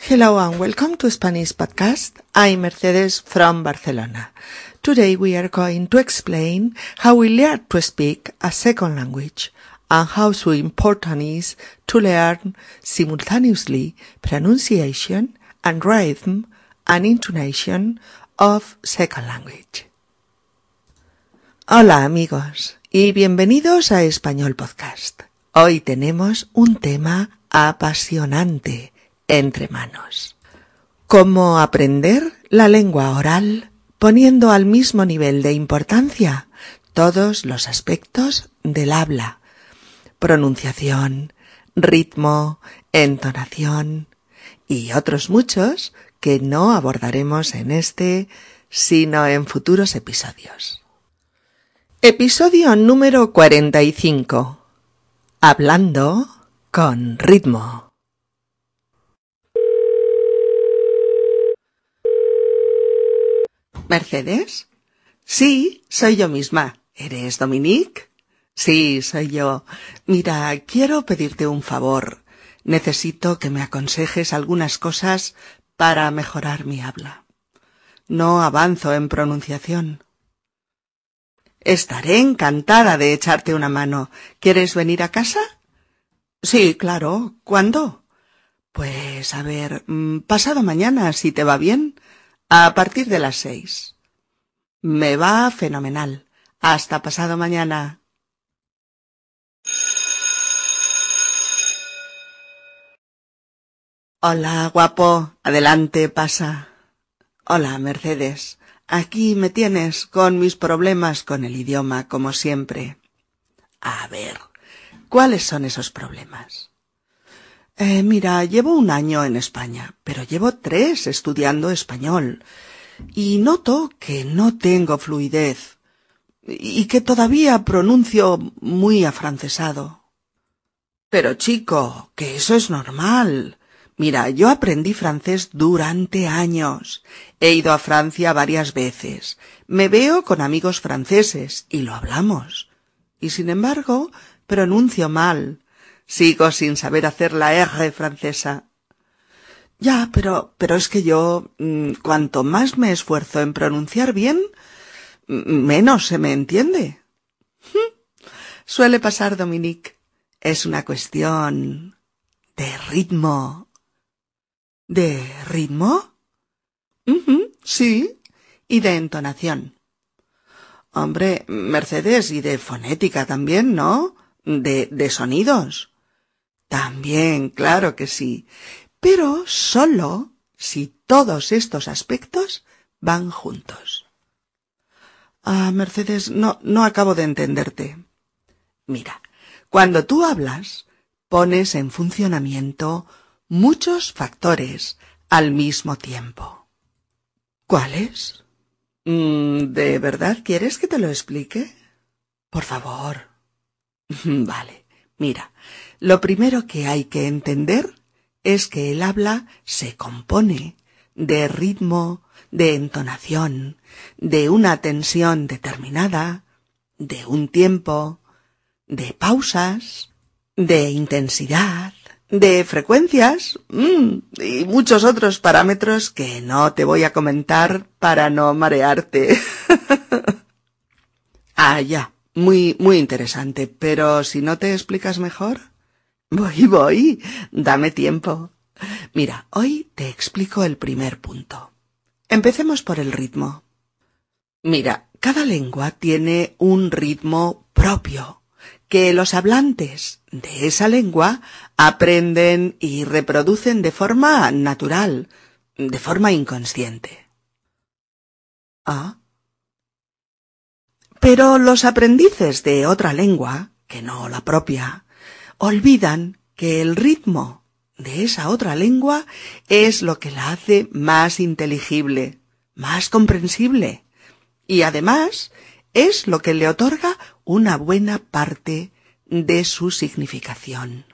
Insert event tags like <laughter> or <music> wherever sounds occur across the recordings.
Hello and welcome to Spanish Podcast. I'm Mercedes from Barcelona. Today we are going to explain how we learn to speak a second language and how so important is to learn simultaneously pronunciation and rhythm and intonation of second language. Hola amigos y bienvenidos a Español Podcast. Hoy tenemos un tema apasionante entre manos. Cómo aprender la lengua oral poniendo al mismo nivel de importancia todos los aspectos del habla. Pronunciación, ritmo, entonación y otros muchos que no abordaremos en este, sino en futuros episodios. Episodio número 45. Hablando con ritmo. ¿Mercedes? Sí, soy yo misma. ¿Eres Dominique? Sí, soy yo. Mira, quiero pedirte un favor. Necesito que me aconsejes algunas cosas para mejorar mi habla. No avanzo en pronunciación. Estaré encantada de echarte una mano. ¿Quieres venir a casa? Sí, claro. ¿Cuándo? Pues a ver, mm, pasado mañana, si te va bien. A partir de las seis. Me va fenomenal. Hasta pasado mañana. Hola, guapo. Adelante, pasa. Hola, Mercedes. Aquí me tienes con mis problemas con el idioma, como siempre. A ver, ¿cuáles son esos problemas? Eh, mira, llevo un año en España, pero llevo tres estudiando español, y noto que no tengo fluidez, y que todavía pronuncio muy afrancesado. Pero chico, que eso es normal. Mira, yo aprendí francés durante años. He ido a Francia varias veces. Me veo con amigos franceses y lo hablamos. Y sin embargo, pronuncio mal. Sigo sin saber hacer la R francesa. Ya, pero, pero es que yo, mm, cuanto más me esfuerzo en pronunciar bien, menos se me entiende. Suele pasar, Dominique. Es una cuestión de ritmo. ¿De ritmo? sí, y de entonación. Hombre, Mercedes, y de fonética también, ¿no? De, de sonidos. También, claro que sí, pero solo si todos estos aspectos van juntos. Ah, Mercedes, no, no acabo de entenderte. Mira, cuando tú hablas, pones en funcionamiento muchos factores al mismo tiempo. ¿Cuáles? Mm, ¿De verdad quieres que te lo explique? Por favor. <laughs> Vale. Mira, lo primero que hay que entender es que el habla se compone de ritmo, de entonación, de una tensión determinada, de un tiempo, de pausas, de intensidad, de frecuencias mm, y muchos otros parámetros que no te voy a comentar para no marearte. <laughs> ah, ya. Muy, muy interesante. Pero si no te explicas mejor. Voy, voy. Dame tiempo. Mira, hoy te explico el primer punto. Empecemos por el ritmo. Mira, cada lengua tiene un ritmo propio que los hablantes de esa lengua aprenden y reproducen de forma natural, de forma inconsciente. Ah. Pero los aprendices de otra lengua, que no la propia, olvidan que el ritmo de esa otra lengua es lo que la hace más inteligible, más comprensible, y además es lo que le otorga una buena parte de su significación.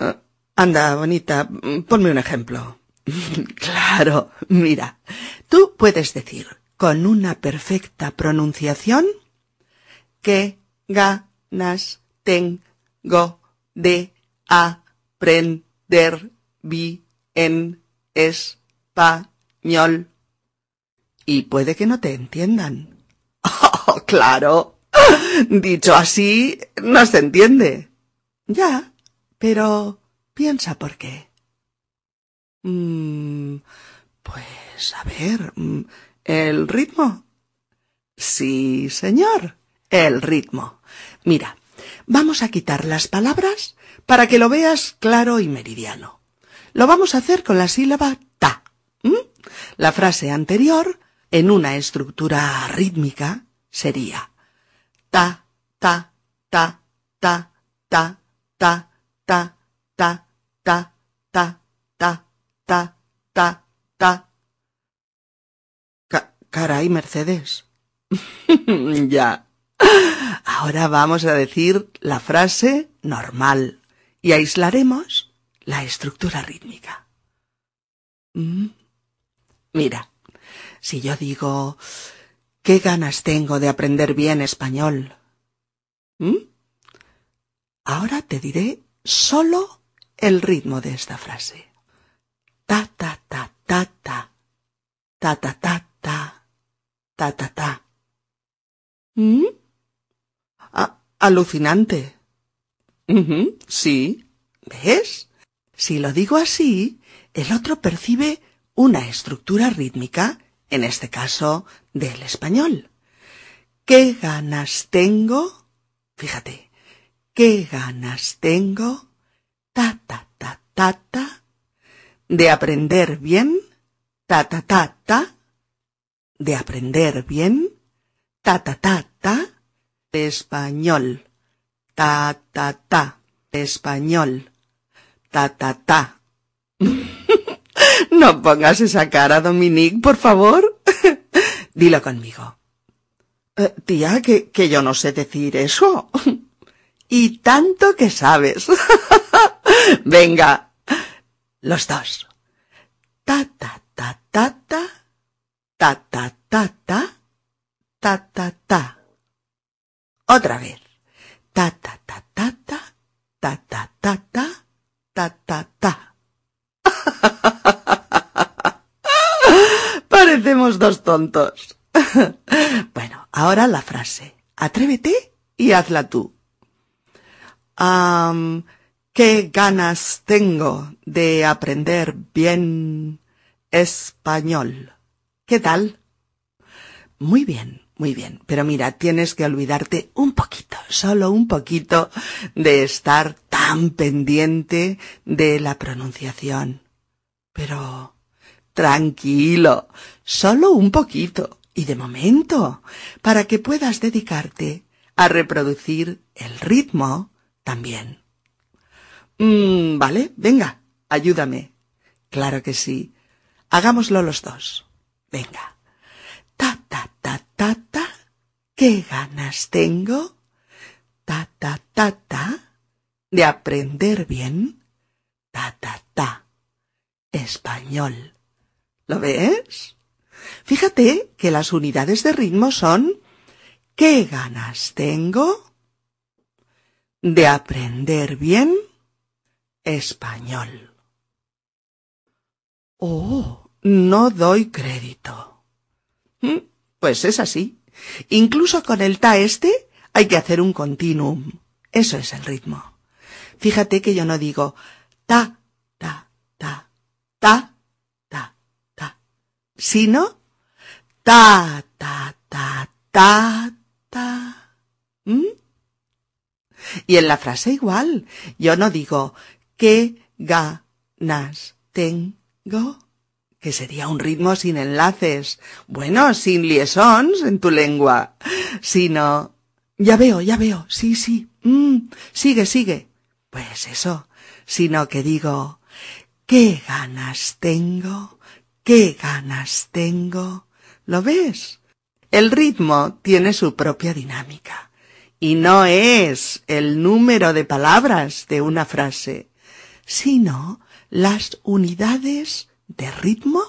Ah, anda, bonita, ponme un ejemplo. <laughs> claro, mira, tú puedes decir con una perfecta pronunciación que ganas tengo de aprender bien español. Y puede que no te entiendan. <laughs> Oh, claro. Dicho así, no se entiende. Ya, pero piensa por qué. Mm, pues a ver, mm, el ritmo. Sí, señor, el ritmo. Mira, vamos a quitar las palabras para que lo veas claro y meridiano. Lo vamos a hacer con la sílaba ta. La frase anterior, en una estructura rítmica, sería ta, ta, ta, ta, ta, ta, ta, ta, ta, ta, ta, ta, ta, ta. caray, Mercedes. ya. Ahora vamos a decir la frase normal y aislaremos la estructura rítmica. ¿Mm? Mira, si yo digo, qué ganas tengo de aprender bien español. ¿Mm? Ahora te diré solo el ritmo de esta frase. Ta ta ta ta ta. Ta ta ta ta. Ta ta ta. ¿Mm? Alucinante. sí. ¿Ves? Si lo digo así, el otro percibe una estructura rítmica, en este caso del español. ¿Qué ganas tengo? Fíjate, ¿qué ganas tengo? Ta, ta, ta, ta, ta. De aprender bien. Ta, ta, ta, ta. De aprender bien. Ta, ta, ta, ta. Español. Ta, ta, ta. Español. Ta, ta, ta. <laughs> no pongas esa cara, Dominique, por favor. <laughs> Dilo conmigo. Eh, tía, que, que yo no sé decir eso. <laughs> y tanto que sabes. Venga, los dos. Ta, ta, ta, ta, ta. Ta, ta, ta, ta. Ta, ta, ta. Otra vez. Ta, ta, ta, ta, ta. Ta, ta, ta, ta. Ta, ta, ta. Parecemos dos tontos. bueno, ahora la frase. Atrévete y hazla tú. ¿Qué ganas tengo de aprender bien español? ¿Qué tal? Muy bien, muy bien. Pero mira, tienes que olvidarte un poquito, solo un poquito, de estar tan pendiente de la pronunciación. Pero tranquilo, solo un poquito y de momento, para que puedas dedicarte a reproducir el ritmo también. Mm, vale, venga, ayúdame. Claro que sí. Hagámoslo los dos. Venga. Ta, ta, ta, ta, ta. ¿Qué ganas tengo? Ta, ta, ta, ta. De aprender bien. Ta, ta, ta. Español. ¿Lo ves? Fíjate que las unidades de ritmo son ¿qué ganas tengo de aprender bien español? Oh, no doy crédito. Mm, pues es así. Incluso con el ta este hay que hacer un continuum. Eso es el ritmo. Fíjate que yo no digo ta, ta, ta, ta, sino ta, ta, ta, ta, ta. ¿Mm? Y en la frase igual, yo no digo qué ganas tengo, que sería un ritmo sin enlaces, bueno, sin liaisons en tu lengua, sino ya veo, ya veo, sí, sí, mm, sigue, sigue. Pues eso, sino que digo, ¿qué ganas tengo qué ganas tengo. ¿Lo ves? El ritmo tiene su propia dinámica. Y no es el número de palabras de una frase, sino las unidades de ritmo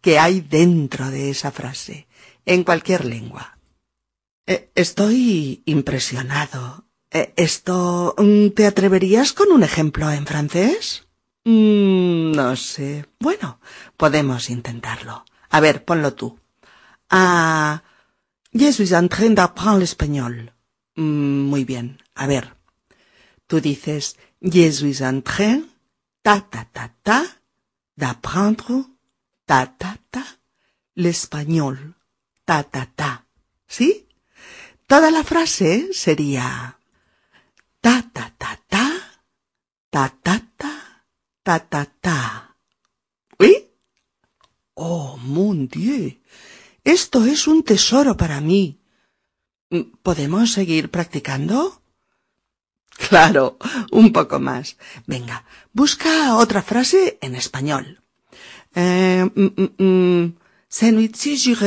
que hay dentro de esa frase, en cualquier lengua. Eh, estoy impresionado. Eh, ¿Esto mm, te atreverías con un ejemplo en francés? Mm, no sé. Bueno, podemos intentarlo. A ver, ponlo tú. Ah, je suis en train d'apprendre l'espagnol. Mm, muy bien. A ver. Tú dices, je suis en train, ta ta ta ta, d'apprendre, ta ta ta, l'espagnol, ta ta ta. ¿Sí? Toda la frase sería ta ta ta ta, ta ta ta, ta ta ta. Oh, mon Dieu. Esto es un tesoro para mí. ¿Podemos seguir practicando? <laughs> Claro, un poco más. Venga, busca otra frase en español. Eh, mm, mm,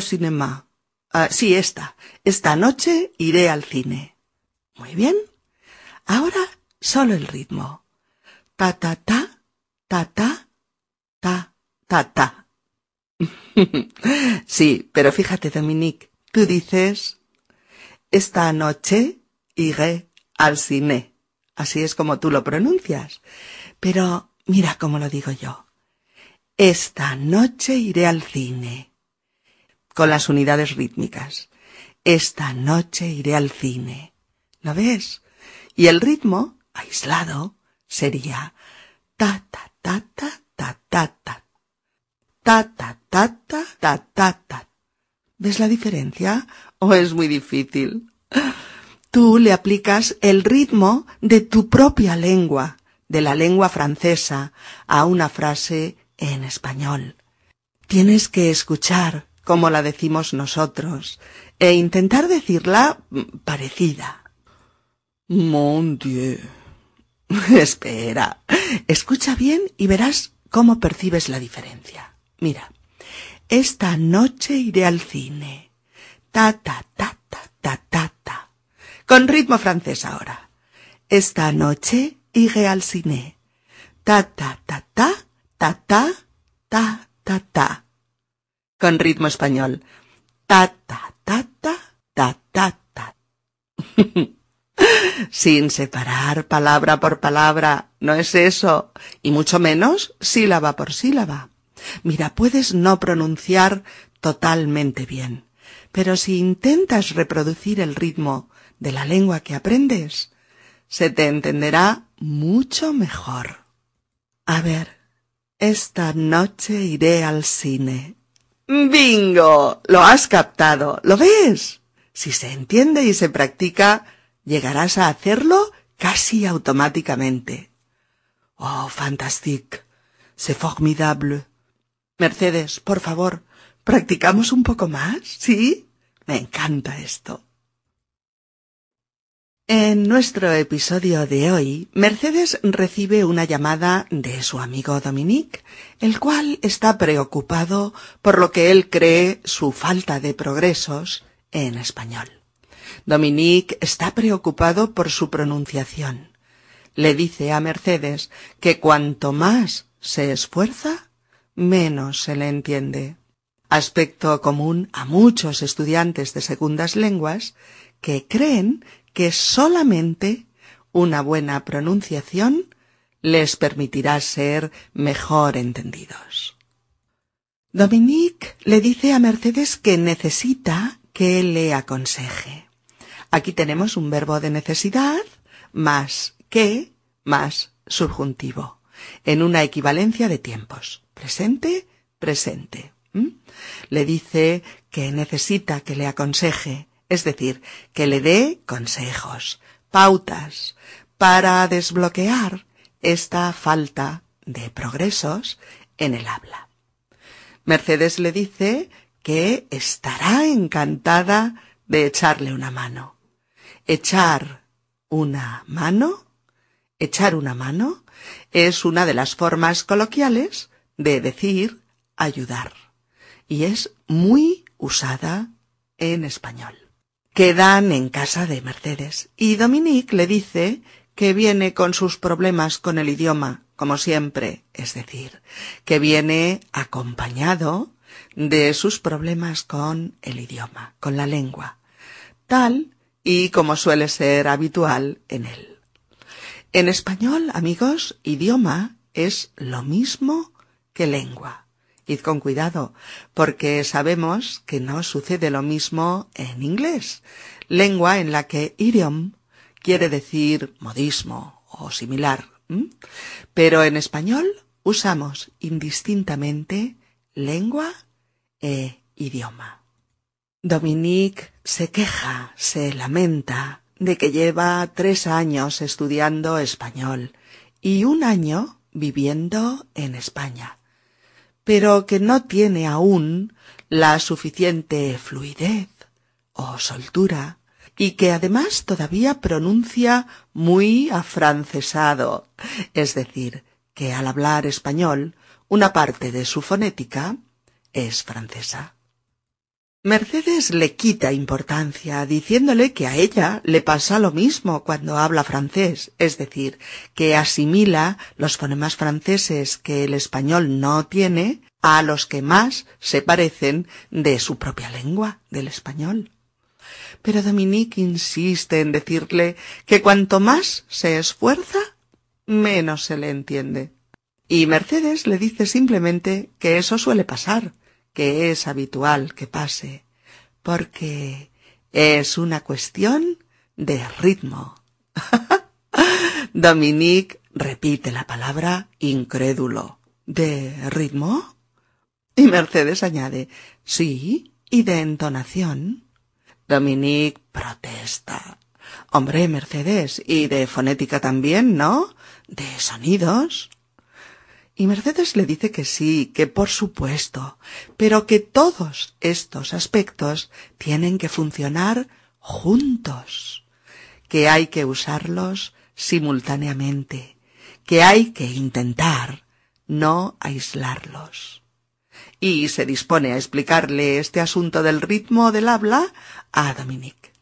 cinéma. Ah, sí, esta. Esta noche iré al cine. Muy bien. Ahora solo el ritmo. Ta ta ta, ta ta, ta ta ta. <laughs> sí, pero fíjate, Dominique, tú dices esta noche iré al cine. Así es como tú lo pronuncias. Pero mira cómo lo digo yo. Esta noche iré al cine. Con las unidades rítmicas. Esta noche iré al cine. ¿Lo ves? Y el ritmo, aislado, sería ta ta ta ta ta ta ta. Ta ta ta ta ta ta ta. ¿Ves la diferencia? ¿O es muy difícil? Tú le aplicas el ritmo de tu propia lengua, de la lengua francesa, a una frase en español. Tienes que escuchar como la decimos nosotros e intentar decirla parecida. Mon Dieu. <laughs> Espera. Escucha bien y verás cómo percibes la diferencia. Mira. Esta noche iré al cine. Ta ta ta ta ta ta ta. Con ritmo francés ahora. Esta noche iré al cine. Ta ta ta ta ta ta ta ta ta. Con ritmo español. Ta ta ta ta ta ta ta. Sin separar palabra por palabra, no es eso, y mucho menos sílaba por sílaba. Mira, puedes no pronunciar totalmente bien, pero si intentas reproducir el ritmo de la lengua que aprendes, se te entenderá mucho mejor. A ver, esta noche iré al cine. ¡Bingo! Lo has captado. ¿Lo ves? Si se entiende y se practica, llegarás a hacerlo casi automáticamente. Oh, fantastique. C'est formidable. Mercedes, por favor, ¿practicamos un poco más? ¿Sí? Me encanta esto. En nuestro episodio de hoy, Mercedes recibe una llamada de su amigo Dominique, el cual está preocupado por lo que él cree su falta de progresos en español. Dominique está preocupado por su pronunciación. Le dice a Mercedes que cuanto más se esfuerza, menos se le entiende. Aspecto común a muchos estudiantes de segundas lenguas que creen que solamente una buena pronunciación les permitirá ser mejor entendidos. Dominique le dice a Mercedes que necesita que le aconseje. Aquí tenemos un verbo de necesidad más que más subjuntivo, en una equivalencia de tiempos. Presente, presente. Le dice que necesita que le aconseje es decir, que le dé consejos, pautas, para desbloquear esta falta de progresos en el habla. Mercedes le dice que estará encantada de echarle una mano. Echar una mano, echar una mano, es una de las formas coloquiales de decir ayudar y es muy usada en español quedan en casa de Mercedes y Dominique le dice que viene con sus problemas con el idioma, como siempre, es decir, que viene acompañado de sus problemas con el idioma, con la lengua, tal y como suele ser habitual en él. En español, amigos, idioma es lo mismo que lengua. Id con cuidado, porque sabemos que no sucede lo mismo en inglés, lengua en la que idiom quiere decir modismo o similar. Pero en español usamos indistintamente lengua e idioma. Dominique se queja, se lamenta de que lleva tres años estudiando español y un año viviendo en España, pero que no tiene aún la suficiente fluidez o soltura y que además todavía pronuncia muy afrancesado, es decir, que al hablar español una parte de su fonética es francesa. Mercedes le quita importancia diciéndole que a ella le pasa lo mismo cuando habla francés, es decir, que asimila los fonemas franceses que el español no tiene a los que más se parecen de su propia lengua, del español. Pero Dominique insiste en decirle que cuanto más se esfuerza, menos se le entiende. Y Mercedes le dice simplemente que eso suele pasar, que es habitual que pase, porque es una cuestión de ritmo. <laughs> Dominique repite la palabra incrédulo. ¿De ritmo? Y Mercedes añade, sí, y de entonación. Dominique protesta. Hombre, Mercedes, y de fonética también, ¿no? De sonidos. Y Mercedes le dice que sí, que por supuesto, pero que todos estos aspectos tienen que funcionar juntos, que hay que usarlos simultáneamente, que hay que intentar no aislarlos. Y se dispone a explicarle este asunto del ritmo del habla a Dominique.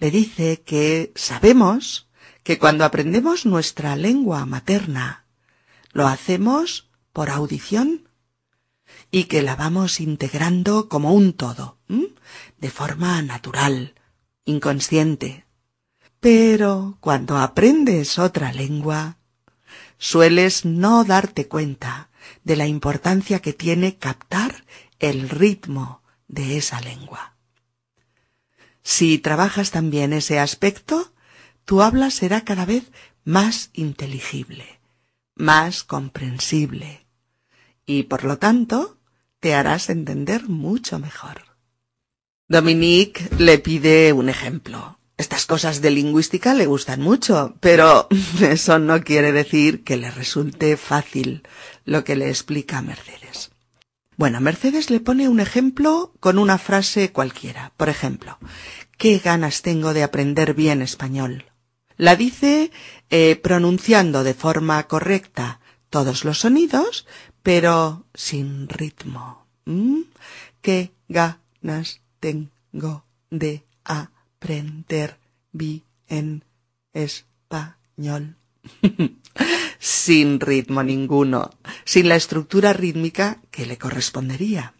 Le dice que sabemos que cuando aprendemos nuestra lengua materna, lo hacemos por audición y que la vamos integrando como un todo, de forma natural, inconsciente. Pero cuando aprendes otra lengua, sueles no darte cuenta de la importancia que tiene captar el ritmo de esa lengua. Si trabajas también ese aspecto, tu habla será cada vez más inteligible, más comprensible, y por lo tanto te harás entender mucho mejor. Dominique le pide un ejemplo. Estas cosas de lingüística le gustan mucho, pero <laughs> eso no quiere decir que le resulte fácil lo que le explica Mercedes. Bueno, Mercedes le pone un ejemplo con una frase cualquiera. Por ejemplo, ¿qué ganas tengo de aprender bien español? La dice eh, pronunciando de forma correcta todos los sonidos, pero sin ritmo. ¿Mm? ¿Qué ganas tengo de aprender bien español? <laughs> sin ritmo ninguno, sin la estructura rítmica que le correspondería.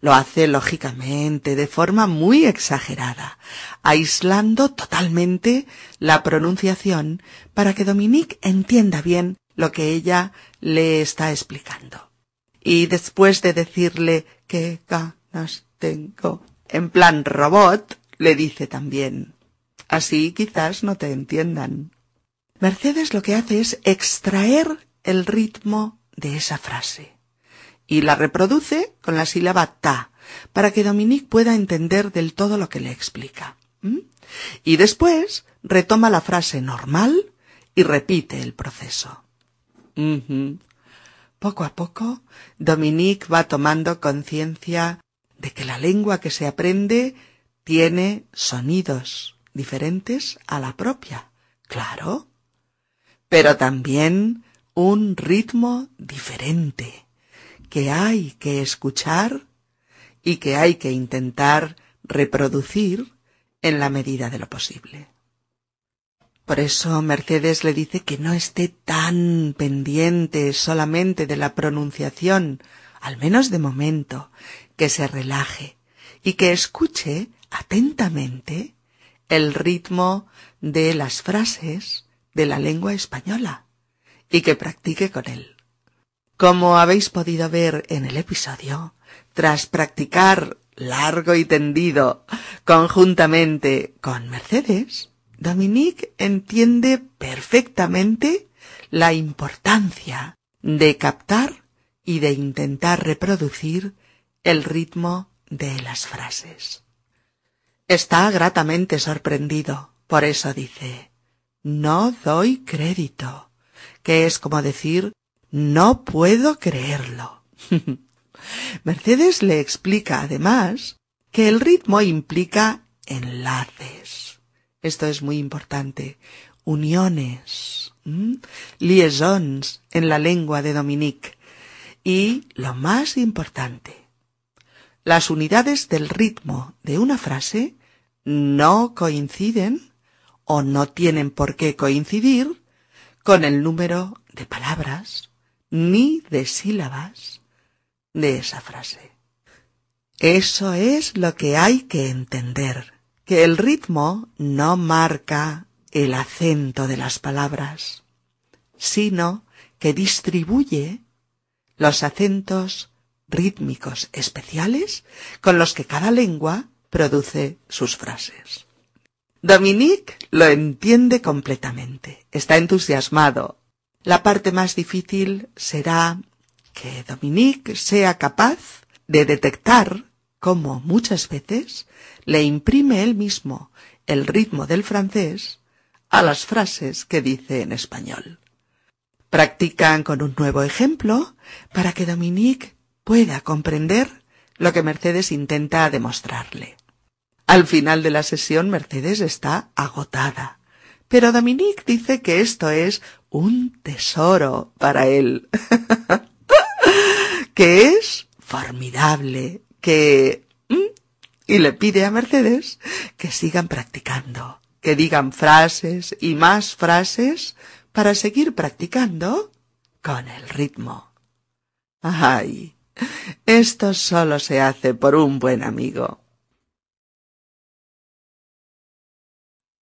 Lo hace lógicamente, de forma muy exagerada, aislando totalmente la pronunciación para que Dominique entienda bien lo que ella le está explicando. Y después de decirle qué ganas tengo, en plan robot, le dice también, así quizás no te entiendan. Mercedes lo que hace es extraer el ritmo de esa frase y la reproduce con la sílaba ta para que Dominique pueda entender del todo lo que le explica. Y después retoma la frase normal y repite el proceso. Poco a poco, Dominique va tomando conciencia de que la lengua que se aprende tiene sonidos diferentes a la propia, claro, pero también un ritmo diferente que hay que escuchar y que hay que intentar reproducir en la medida de lo posible. Por eso Mercedes le dice que no esté tan pendiente solamente de la pronunciación, al menos de momento, que se relaje y que escuche atentamente el ritmo de las frases de la lengua española y que practique con él. Como habéis podido ver en el episodio, tras practicar largo y tendido conjuntamente con Mercedes, Dominique entiende perfectamente la importancia de captar y de intentar reproducir el ritmo de las frases. Está gratamente sorprendido, por eso dice, no doy crédito, que es como decir, no puedo creerlo. <laughs> Mercedes le explica además que el ritmo implica enlaces. Esto es muy importante. Uniones, liaisons en la lengua de Dominique. Y lo más importante, las unidades del ritmo de una frase no coinciden o no tienen por qué coincidir con el número de palabras ni de sílabas de esa frase. Eso es lo que hay que entender, que el ritmo no marca el acento de las palabras, sino que distribuye los acentos rítmicos especiales con los que cada lengua produce sus frases. Dominique lo entiende completamente, está entusiasmado. La parte más difícil será que Dominique sea capaz de detectar cómo muchas veces le imprime él mismo el ritmo del francés a las frases que dice en español. Practican con un nuevo ejemplo para que Dominique pueda comprender lo que Mercedes intenta demostrarle. Al final de la sesión Mercedes está agotada, pero Dominique dice que esto es un tesoro para él. <laughs> que es formidable, que... Y le pide a Mercedes que sigan practicando, que digan frases y más frases para seguir practicando con el ritmo. Ay, esto solo se hace por un buen amigo.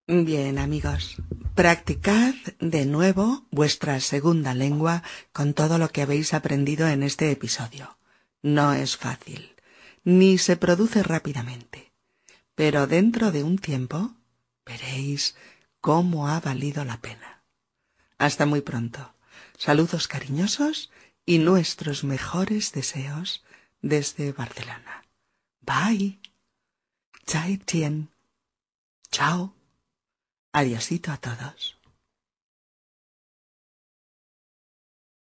Bien, amigos, practicad de nuevo vuestra segunda lengua con todo lo que habéis aprendido en este episodio. No es fácil, ni se produce rápidamente, pero dentro de un tiempo veréis cómo ha valido la pena. Hasta muy pronto. Saludos cariñosos y nuestros mejores deseos desde Barcelona. Bye. Chai Tien. Chao. Adiósito a todos.